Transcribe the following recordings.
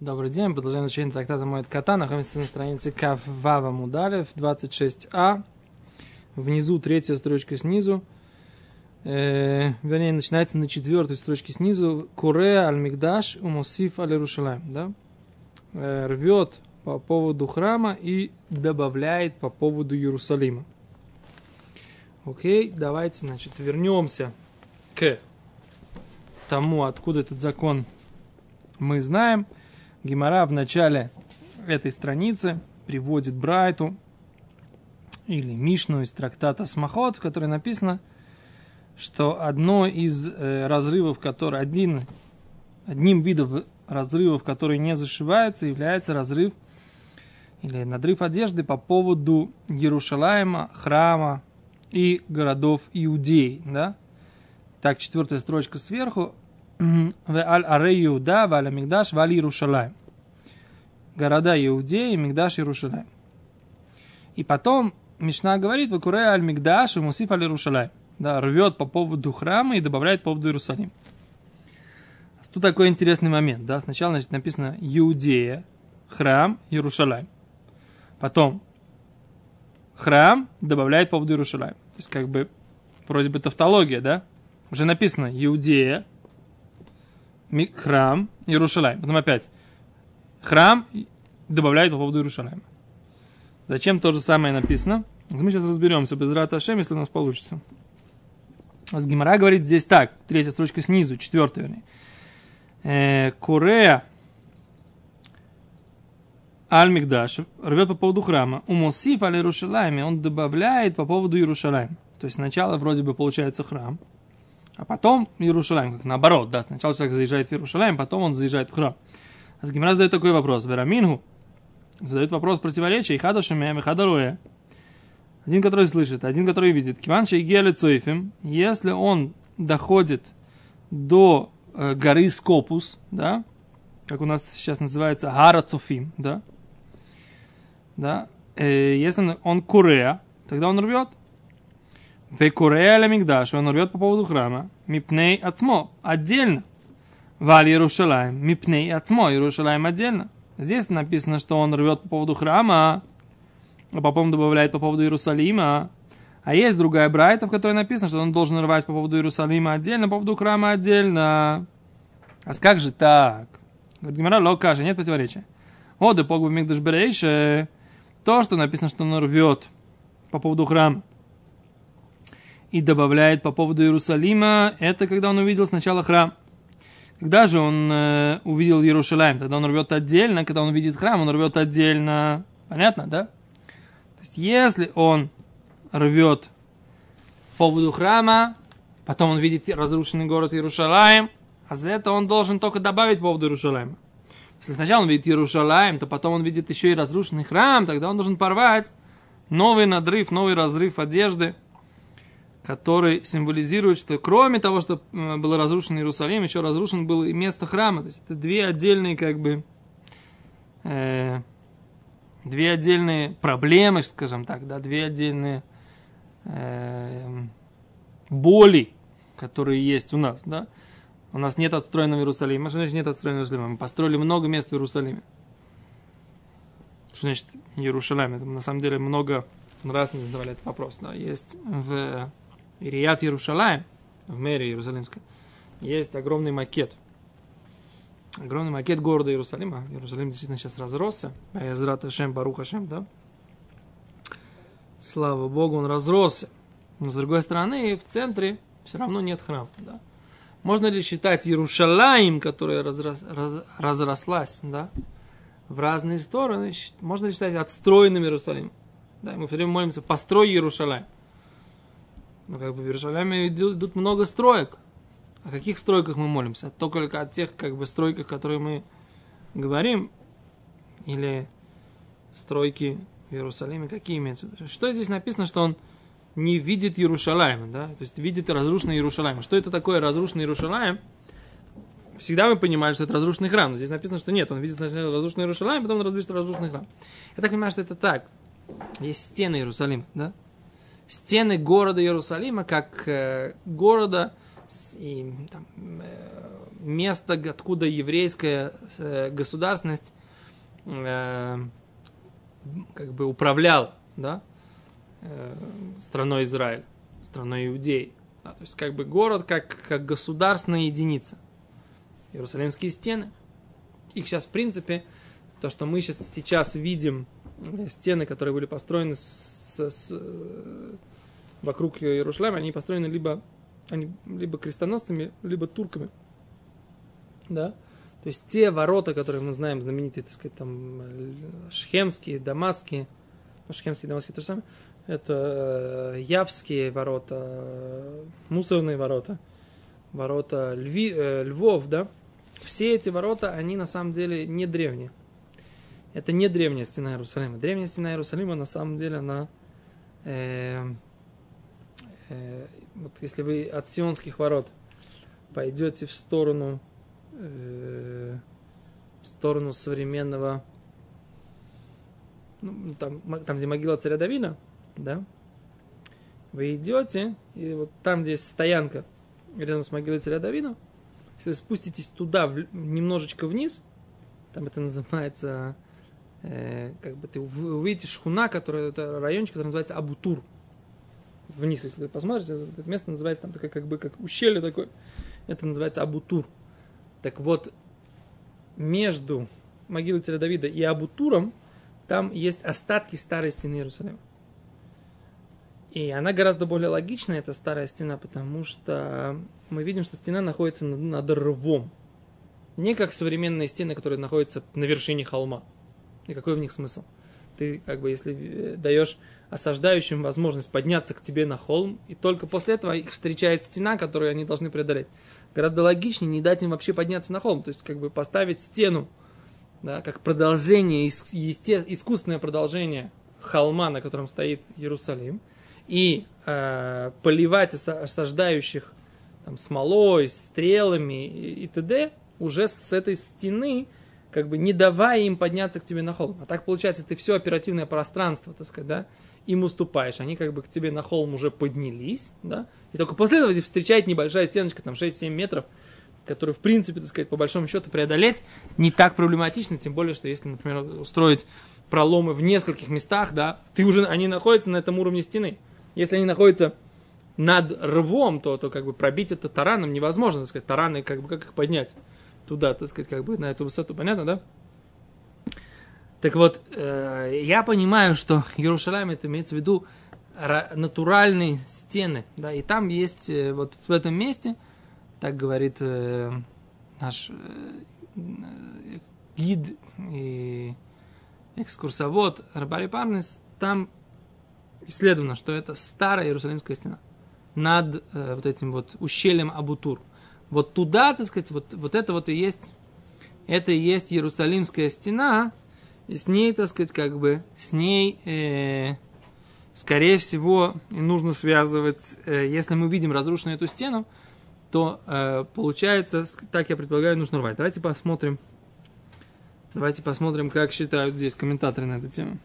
Добрый день, продолжаем изучение трактата Моет Кота. Находимся на странице Кав Вава Мудалев, 26а. Внизу третья строчка снизу. Э, вернее, начинается на четвертой строчке снизу. Курея аль-Мигдаш умусиф аль-Рушалаем. Да? Э, рвет по поводу храма и добавляет по поводу Иерусалима. Окей, давайте, значит, вернемся к тому, откуда этот закон мы знаем – Гимара в начале этой страницы приводит Брайту или Мишну из трактата Смахот, в которой написано, что одно из э, разрывов, который один, одним видом разрывов, которые не зашиваются, является разрыв или надрыв одежды по поводу Иерушалаема, храма и городов Иудеи. Да? Так, четвертая строчка сверху. Аль Аре Иуда, Валя Мигдаш, Вали Иерушалаем. Города Иудеи, Мигдаш и Рушалаем. И потом Мишна говорит, Вакуре аль Мигдаш Мусиф аль Иерушалаем. Да, рвет по поводу храма и добавляет по поводу Иерусалима. Тут такой интересный момент. Да? Сначала значит, написано Иудея, храм, Иерушалаем. Потом храм добавляет по поводу Иерушалаем. То есть как бы вроде бы тавтология, да? Уже написано Иудея, храм, Иерушалаем. Потом опять храм добавляет по поводу Иерушалайма. Зачем то же самое написано? Мы сейчас разберемся без Раташем, если у нас получится. С говорит здесь так, третья строчка снизу, четвертая, вернее. Э, Корея Аль-Мигдаш рвет по поводу храма. У Мосиф аль Иерушалайме он добавляет по поводу Иерушалайма. То есть сначала вроде бы получается храм, а потом Иерушалайм, как наоборот, да, сначала человек заезжает в Иерушалайм, потом он заезжает в храм. А Гимара задает такой вопрос. Верамингу задает вопрос противоречия. И хада шумеем, и хада Один, который слышит, один, который видит. Киванча и геле цойфим. Если он доходит до э, горы Скопус, да, как у нас сейчас называется, Гара Цуфим, да, да, э, если он, он курея, тогда он рвет. Векурея лемигдаш, он рвет по поводу храма. Мипней ацмо, отдельно. Валь Иерушалаем, Мипней Ацмо, Иерушалаем отдельно. Здесь написано, что он рвет по поводу храма, а потом добавляет по поводу Иерусалима. А есть другая брайта, в которой написано, что он должен рвать по поводу Иерусалима отдельно, по поводу храма отдельно. А как же так? Говорит, Гимара Локажа, нет противоречия. Вот, и Погба Мигдаш то, что написано, что он рвет по поводу храма и добавляет по поводу Иерусалима, это когда он увидел сначала храм. Когда же он э, увидел Иерусалим, тогда он рвет отдельно, когда он видит храм, он рвет отдельно. Понятно, да? То есть, если он рвет по поводу храма, потом он видит разрушенный город Иерусалим, а за это он должен только добавить по поводу Иерусалима. Если сначала он видит Иерусалим, то потом он видит еще и разрушенный храм, тогда он должен порвать новый надрыв, новый разрыв одежды – который символизирует, что кроме того, что э, был разрушен Иерусалим, еще разрушен был и место храма. То есть это две отдельные, как бы, э, две отдельные проблемы, скажем так, да, две отдельные э, боли, которые есть у нас, да. У нас нет отстроенного Иерусалима. Что значит нет отстроенного Иерусалима? Мы построили много мест в Иерусалиме. Что значит Иерусалим? Это на самом деле много раз не задавали этот вопрос. Да. Есть в Ирият Иерушалаем, в мэрии Иерусалимской, есть огромный макет. Огромный макет города Иерусалима. Иерусалим действительно сейчас разросся. Эзрат Ашем, Барух Ашем, да? Слава Богу, он разросся. Но с другой стороны, в центре все равно нет храма, да? Можно ли считать Иерушалаем, которая разрос, раз, разрослась, да, в разные стороны, можно ли считать отстроенным Иерусалимом? Да, мы все время молимся, построй Иерушалаем. Ну, как бы в Иерусалиме идут, много строек. О каких стройках мы молимся? Только о тех, как бы, стройках, которые мы говорим, или стройки в Иерусалиме, какие имеются? Что здесь написано, что он не видит Иерусалима, да? То есть видит разрушенный Иерусалим. Что это такое разрушенный Иерусалим? Всегда мы понимаем, что это разрушенный храм. Но здесь написано, что нет. Он видит сначала разрушенный Иерусалим, потом он разбит разрушенный храм. Я так понимаю, что это так. Есть стены Иерусалима, да? Стены города Иерусалима как э, города и, там, э, место, откуда еврейская э, государственность э, как бы управляла, да, э, страной Израиль, страной Иудеи. Да, то есть как бы город как, как государственная единица. Иерусалимские стены. Их сейчас, в принципе, то, что мы сейчас, сейчас видим, э, стены, которые были построены с, с, э, вокруг Иерусалима, они построены либо, они, либо крестоносцами, либо турками. Да? То есть те ворота, которые мы знаем, знаменитые, так сказать, там, э, шхемские, дамасские, ну, шхемские, дамасские то же самое, это явские ворота, мусорные ворота, ворота льви, э, львов, да, все эти ворота, они на самом деле не древние. Это не древняя стена Иерусалима. Древняя стена Иерусалима на самом деле она э, э, вот если вы от Сионских ворот пойдете в сторону э, в сторону современного ну, там, там, где могила царя Давида, да, вы идете, и вот там, где есть стоянка рядом с могилой царя Давида, если вы спуститесь туда в, немножечко вниз, там это называется, э, как бы ты увидите шхуна, который, это райончик, который называется Абутур. Вниз, если вы посмотрите, это место называется там такое, как бы, как ущелье такое. Это называется Абутур. Так вот, между могилой царя Давида и Абутуром там есть остатки старой стены Иерусалима. И она гораздо более логичная, эта старая стена, потому что мы видим, что стена находится над рвом. Не как современные стены, которые находятся на вершине холма. И какой в них смысл? Ты, как бы, если э, даешь осаждающим возможность подняться к тебе на холм, и только после этого их встречает стена, которую они должны преодолеть. Гораздо логичнее не дать им вообще подняться на холм, то есть как бы поставить стену, да, как продолжение, есте, искусственное продолжение холма, на котором стоит Иерусалим, и э, поливать осаждающих там, смолой, стрелами и, и т.д. уже с этой стены, как бы не давая им подняться к тебе на холм. А так получается, ты все оперативное пространство, так сказать, да, им уступаешь. Они как бы к тебе на холм уже поднялись, да, и только после этого встречает небольшая стеночка, там 6-7 метров, которую, в принципе, так сказать, по большому счету преодолеть не так проблематично, тем более, что если, например, устроить проломы в нескольких местах, да, ты уже, они находятся на этом уровне стены. Если они находятся над рвом, то, то как бы пробить это тараном невозможно, так сказать, тараны, как бы, как их поднять туда, так сказать, как бы на эту высоту, понятно, да? Так вот, э, я понимаю, что Иерусалим это имеется в виду натуральные стены, да, и там есть э, вот в этом месте, так говорит э, наш э, гид и экскурсовод Рабари Парнес, там исследовано, что это старая Иерусалимская стена над э, вот этим вот ущельем Абутур. Вот туда, так сказать, вот, вот это вот и есть, это и есть Иерусалимская стена, и с ней, так сказать, как бы, с ней, э, скорее всего, и нужно связывать, э, если мы видим разрушенную эту стену, то э, получается, так я предполагаю, нужно рвать. Давайте посмотрим, давайте посмотрим, как считают здесь комментаторы на эту тему.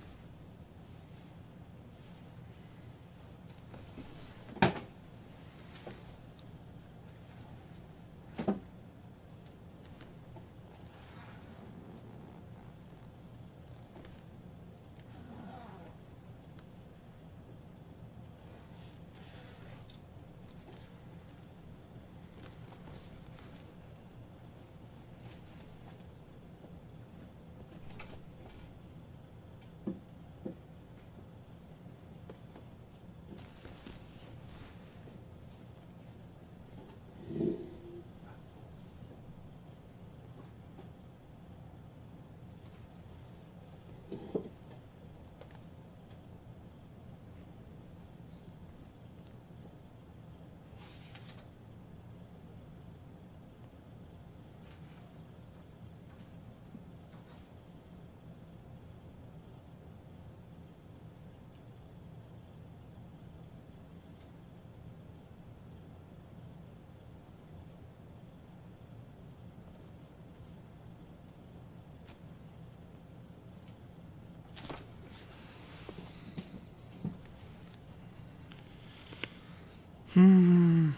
Они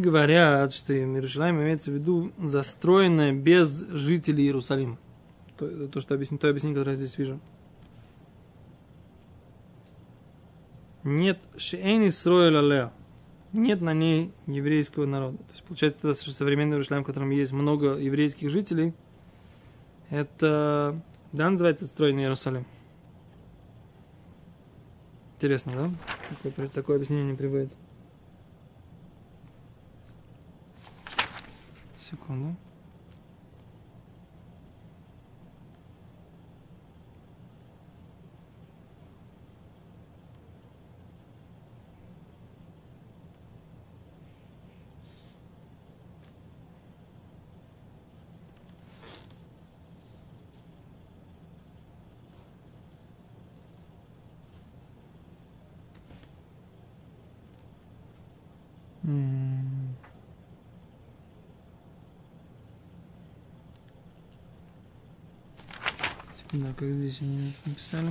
говорят, что Иерусалим имеется в виду застроенное без жителей Иерусалима. То, это то, что объяснит, то объяснение, которое я здесь вижу. Нет шейни строила лео. Нет на ней еврейского народа. То есть получается, тогда современный Иерусалим, в котором есть много еврейских жителей, это, да, называется отстроенный Иерусалим. Интересно, да? Такое, такое объяснение не приводит. Секунду. Да, как здесь они написали.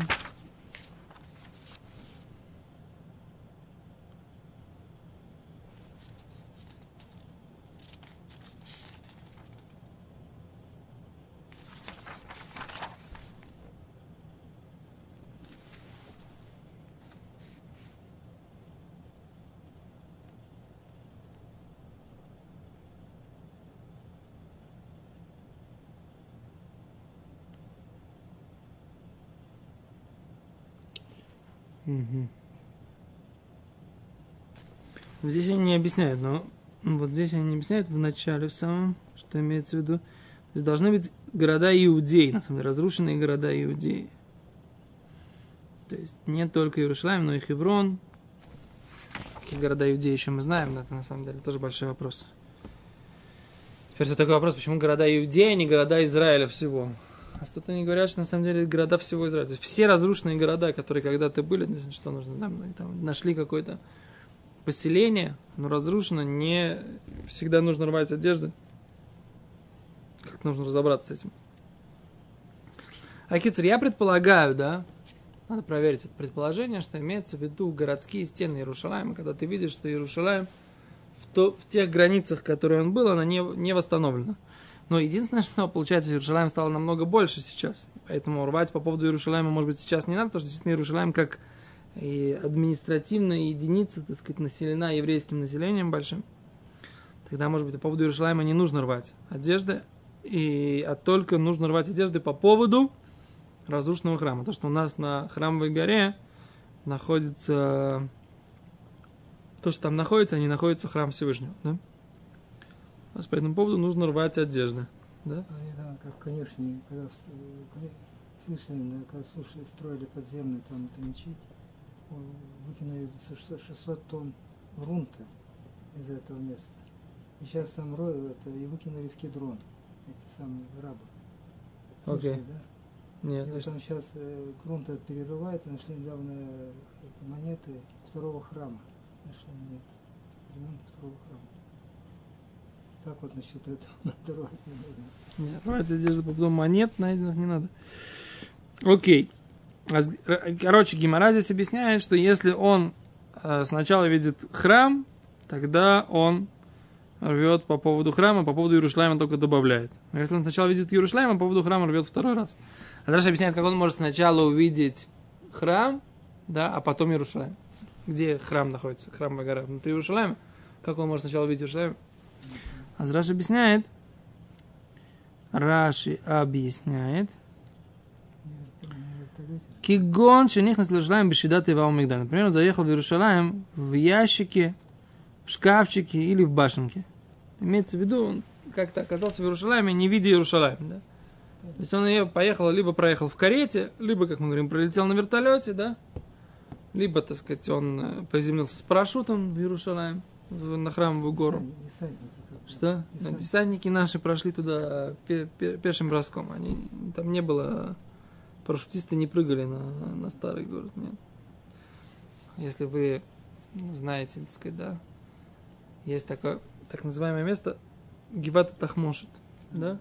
Угу. Здесь они не объясняют, но вот здесь они не объясняют в начале, в самом, что имеется в виду. То есть должны быть города Иудеи, на самом деле, разрушенные города Иудеи. То есть не только Иерусалим, но и Хеврон. Какие города Иудеи еще мы знаем, но это на самом деле тоже большой вопрос. Теперь такой вопрос, почему города Иудеи, а не города Израиля всего? А что-то они говорят, что на самом деле города всего Израиля. То есть все разрушенные города, которые когда-то были, что нужно, там, там нашли какое-то поселение, но разрушено, не всегда нужно рвать одежды. Как нужно разобраться с этим. Акицер, я предполагаю, да, надо проверить это предположение, что имеется в виду городские стены Иерушалайма, когда ты видишь, что Иерушалайм в, то, в тех границах, которые он был, она не, не восстановлена. Но единственное, что получается, Иерусалим стало намного больше сейчас. Поэтому рвать по поводу Иерусалима, может быть, сейчас не надо, потому что действительно Иерусалим как и административная единица, так сказать, населена еврейским населением большим. Тогда, может быть, по поводу Иерусалима не нужно рвать одежды, и, а только нужно рвать одежды по поводу разрушенного храма. То, что у нас на храмовой горе находится... То, что там находится, не находится храм Всевышнего. Да? А по этому поводу нужно рвать одежды. Да? Они там, как конюшни, когда э, слышали, когда слушали, строили подземную там эту мечеть, выкинули 600 тонн грунта из этого места. И сейчас там роют это, и выкинули в кедрон эти самые рабы. Слышали, okay. да? Нет. И вот там сейчас э, грунт этот перерывает, и нашли недавно эти монеты второго храма. Нашли монеты времен второго храма. Как вот насчет этого? Надо рвать не надо. Нет, рвать одежду по поводу монет найденных не надо. Окей. Короче, Гимара здесь объясняет, что если он э, сначала видит храм, тогда он рвет по поводу храма, по поводу Иерушалима только добавляет. Но если он сначала видит Иерушалима, по поводу храма рвет второй раз. А дальше объясняет, как он может сначала увидеть храм, да, а потом Иерушалим. Где храм находится, храмовая гора? Внутри Иерушалима. Как он может сначала увидеть Иерушалим? А Раши объясняет, Раши объясняет, Кигон шених нас Иерушалаем бешидат Ива Умигдаль. Например, он заехал в Иерушалаем в ящике, в шкафчике или в башенке. Имеется в виду, он как-то оказался в Иерушалайме, не видя Иерушалайм. Да? То есть он поехал, либо проехал в карете, либо, как мы говорим, пролетел на вертолете, да? Либо, так сказать, он э, приземлился с парашютом в Иерушалайм, на храмовую гору. Десантники. Что? Десант. Десантники наши прошли туда пешим броском. Они, там не было... Парашютисты не прыгали на, на старый город, нет. Если вы знаете, так сказать, да, есть такое так называемое место Гивата Тахмошет, да?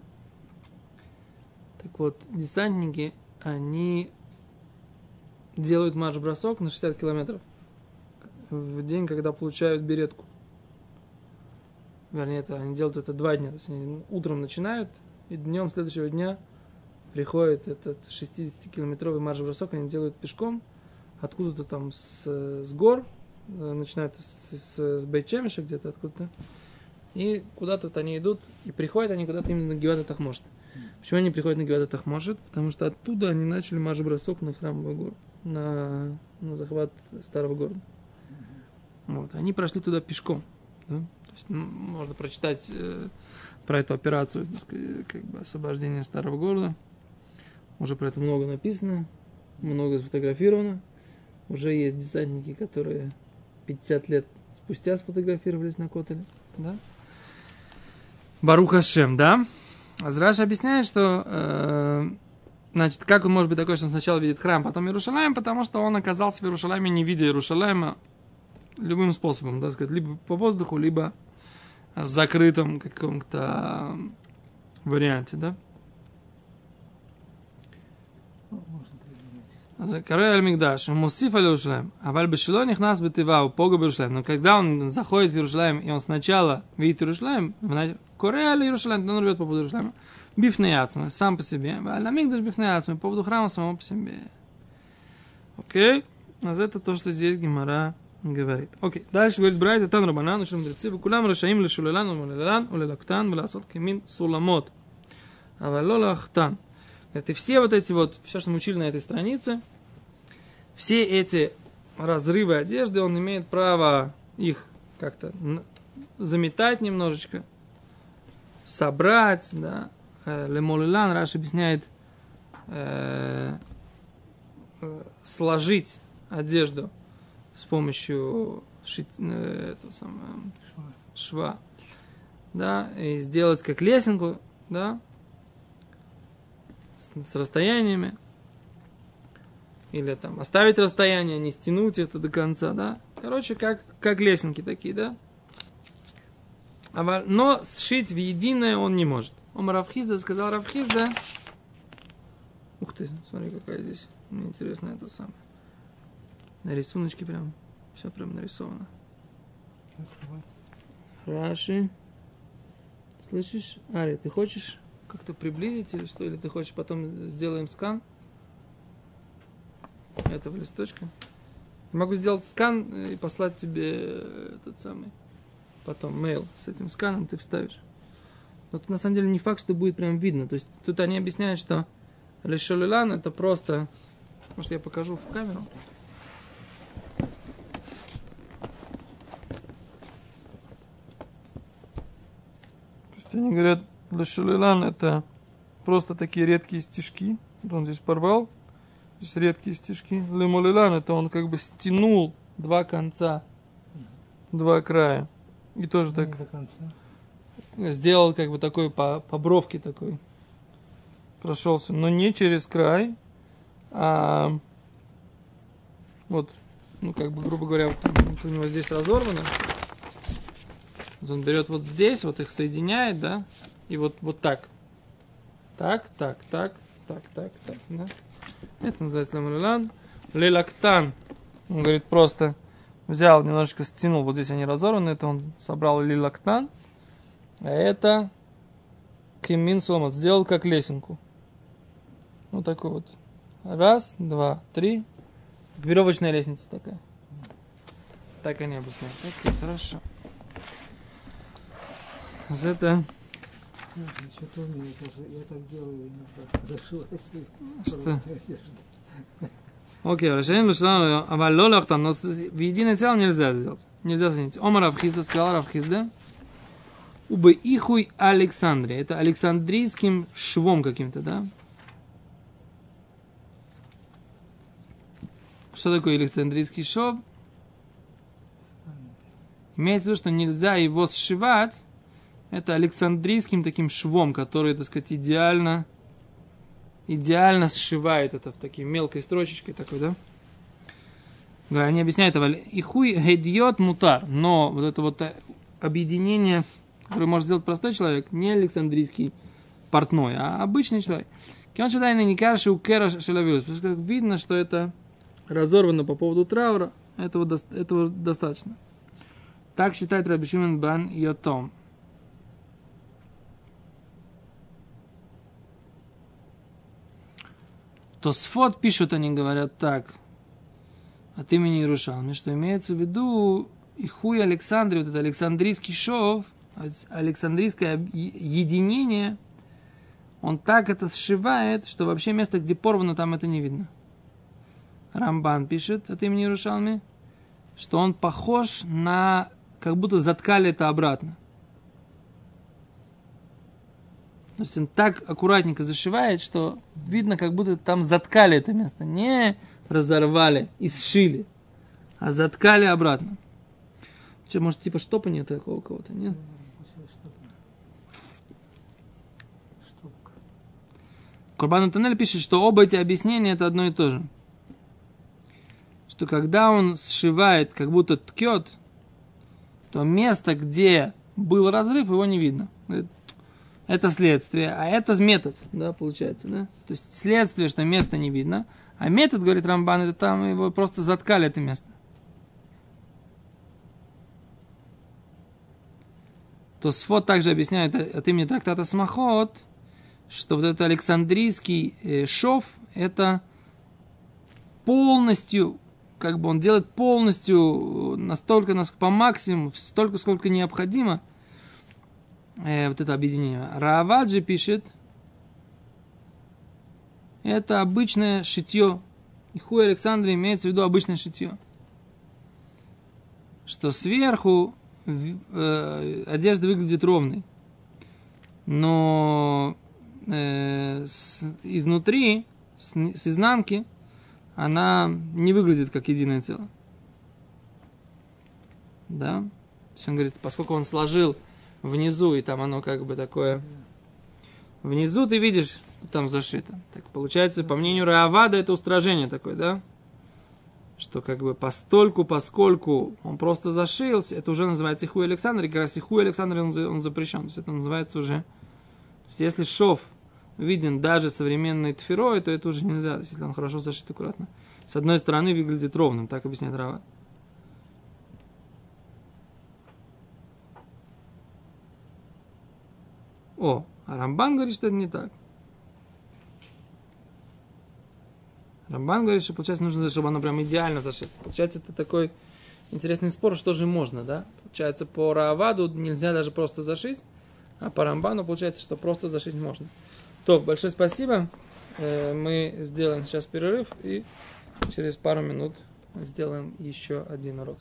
Так вот, десантники, они делают марш-бросок на 60 километров в день, когда получают беретку. Вернее, это, они делают это два дня. То есть они утром начинают, и днем следующего дня приходит этот 60-километровый марш-бросок, они делают пешком, откуда-то там с, с гор, э, начинают с, с, с Бейчемиша где-то откуда-то, и куда-то вот они идут, и приходят они куда-то именно на Гевата Тахмошет. Почему они приходят на Гевата Тахмошет? Потому что оттуда они начали марш-бросок на храмовую гору, на, на захват старого города. Вот. Они прошли туда пешком. Да? Можно прочитать э, про эту операцию, как бы освобождение старого города. Уже про это много написано, много сфотографировано. Уже есть десантники, которые 50 лет спустя сфотографировались на Котеле. Да? Барух Хашем, да? Азраш объясняет, что э, значит, как он может быть такой, что он сначала видит храм, потом Иерушалаем, потому что он оказался в Иерушалайме, не видя Иерушалайма любым способом, так сказать, либо по воздуху, либо закрытом каком-то варианте, да? Каре аль Мигдаш, Мусиф аль Иерушалаем, а валь бешило них нас бетива, у Пога Иерушалаем. Но когда он заходит в Иерушалаем, и он сначала видит Иерушалаем, Коре аль Иерушалаем, он рвет по поводу Иерушалаема, бифней сам по себе, аль Мигдаш бифней по поводу храма самого по себе. Окей? А это то, что здесь Гимара говорит. Окей, дальше говорит Брайт, там Рабанан, учим мудрецы, кулам рашаим лешулелан, умалелан, улелактан, власот кемин суламот. Авалолахтан. Говорит, и все вот эти вот, все, что мы учили на этой странице, все эти разрывы одежды, он имеет право их как-то заметать немножечко, собрать, да. Э, Лемолилан Раш объясняет э, э сложить одежду с помощью шить, э, этого самого, шва. да, и сделать как лесенку, да, с, с расстояниями, или там оставить расстояние, не стянуть это до конца, да, короче, как, как лесенки такие, да, но сшить в единое он не может. Он Равхизда сказал Равхизда, ух ты, смотри, какая здесь, мне интересно это самое. На рисуночке прям, все прям нарисовано. Раши. Слышишь? Ари, ты хочешь как-то приблизить или что? Или ты хочешь потом сделаем скан этого листочка? Я могу сделать скан и послать тебе тот самый потом mail с этим сканом ты вставишь. Но тут на самом деле не факт, что будет прям видно. То есть тут они объясняют, что лешолилан это просто... Может я покажу в камеру? Они говорят, Лешалилан это просто такие редкие стишки. Вот он здесь порвал. Здесь редкие стишки. Лемолилан это он как бы стянул два конца, два края. И тоже так сделал как бы такой по, по бровке такой. Прошелся. Но не через край, а вот, ну как бы, грубо говоря, вот у него здесь разорвано. Он берет вот здесь, вот их соединяет, да, и вот, вот так. Так, так, так, так, так, так, да. Это называется ламулилан. Лелактан. Он говорит просто взял, немножечко стянул, вот здесь они разорваны, это он собрал лилактан. А это кимин сомат, сделал как лесенку. Вот такой вот. Раз, два, три. Веревочная лестница такая. Так они объясняют. Окей, хорошо. Это... Что-то у меня тоже, я так делаю иногда, зашиваю Что? Окей, решение Лушану, а лолах там, но в единое целое нельзя сделать. Нельзя соединить. Омар Равхизда сказал Равхизда, убы ихуй Александрия. Это Александрийским швом каким-то, да? Что такое Александрийский шов? Имеется в виду, что нельзя его сшивать это Александрийским таким швом, который, так сказать, идеально, идеально сшивает это в такой мелкой строчечкой такой, да? Да, они объясняют это. Ихуй гедьот мутар. Но вот это вот э, объединение, которое может сделать простой человек, не Александрийский портной, а обычный человек. Кион шедайна не каши у кера шелавирус. Потому что видно, что это разорвано по поводу траура, этого, этого достаточно. Так считает Рабишимен Бан Йотом. То сфот пишут, они говорят так, от имени Иерушалми, что имеется в виду и хуй Александры, вот это Александрийский шов, Александрийское единение, он так это сшивает, что вообще место, где порвано, там это не видно. Рамбан пишет от имени Иерушалми, что он похож на... как будто заткали это обратно. То есть он так аккуратненько зашивает, что видно, как будто там заткали это место. Не разорвали и сшили, а заткали обратно. Что, может, типа штопания такого у кого-то, нет? Курбан Танель пишет, что оба эти объяснения это одно и то же. Что когда он сшивает, как будто ткет, то место, где был разрыв, его не видно. Это следствие, а это метод, да, получается, да? То есть следствие, что место не видно, а метод, говорит Рамбан, это там его просто заткали это место. То Сфот также объясняет от имени трактата Смахот, что вот этот Александрийский э, шов, это полностью, как бы он делает полностью э, настолько, насколько по максимуму, столько, сколько необходимо – э, вот это объединение. Раваджи пишет, это обычное шитье. И хуй Александра имеется в виду обычное шитье. Что сверху э, одежда выглядит ровной. Но э, с, изнутри, с, с изнанки, она не выглядит как единое целое. Да? То есть он говорит, поскольку он сложил внизу, и там оно как бы такое... Внизу ты видишь, там зашито. Так получается, по мнению Раавада, это устражение такое, да? Что как бы постольку, поскольку он просто зашился, это уже называется Ихуй Александр, и как раз Ихуй Александр он, он запрещен. То есть это называется уже... То есть если шов виден даже современной тферой, то это уже нельзя, то есть, если он хорошо зашит аккуратно. С одной стороны выглядит ровным, так объясняет Рава. О, а Рамбан говорит, что это не так. Рамбан говорит, что, получается, нужно, чтобы оно прям идеально зашло. Получается, это такой интересный спор, что же можно, да? Получается, по Рааваду нельзя даже просто зашить, а по Рамбану получается, что просто зашить можно. То, большое спасибо. Э, мы сделаем сейчас перерыв и через пару минут сделаем еще один урок.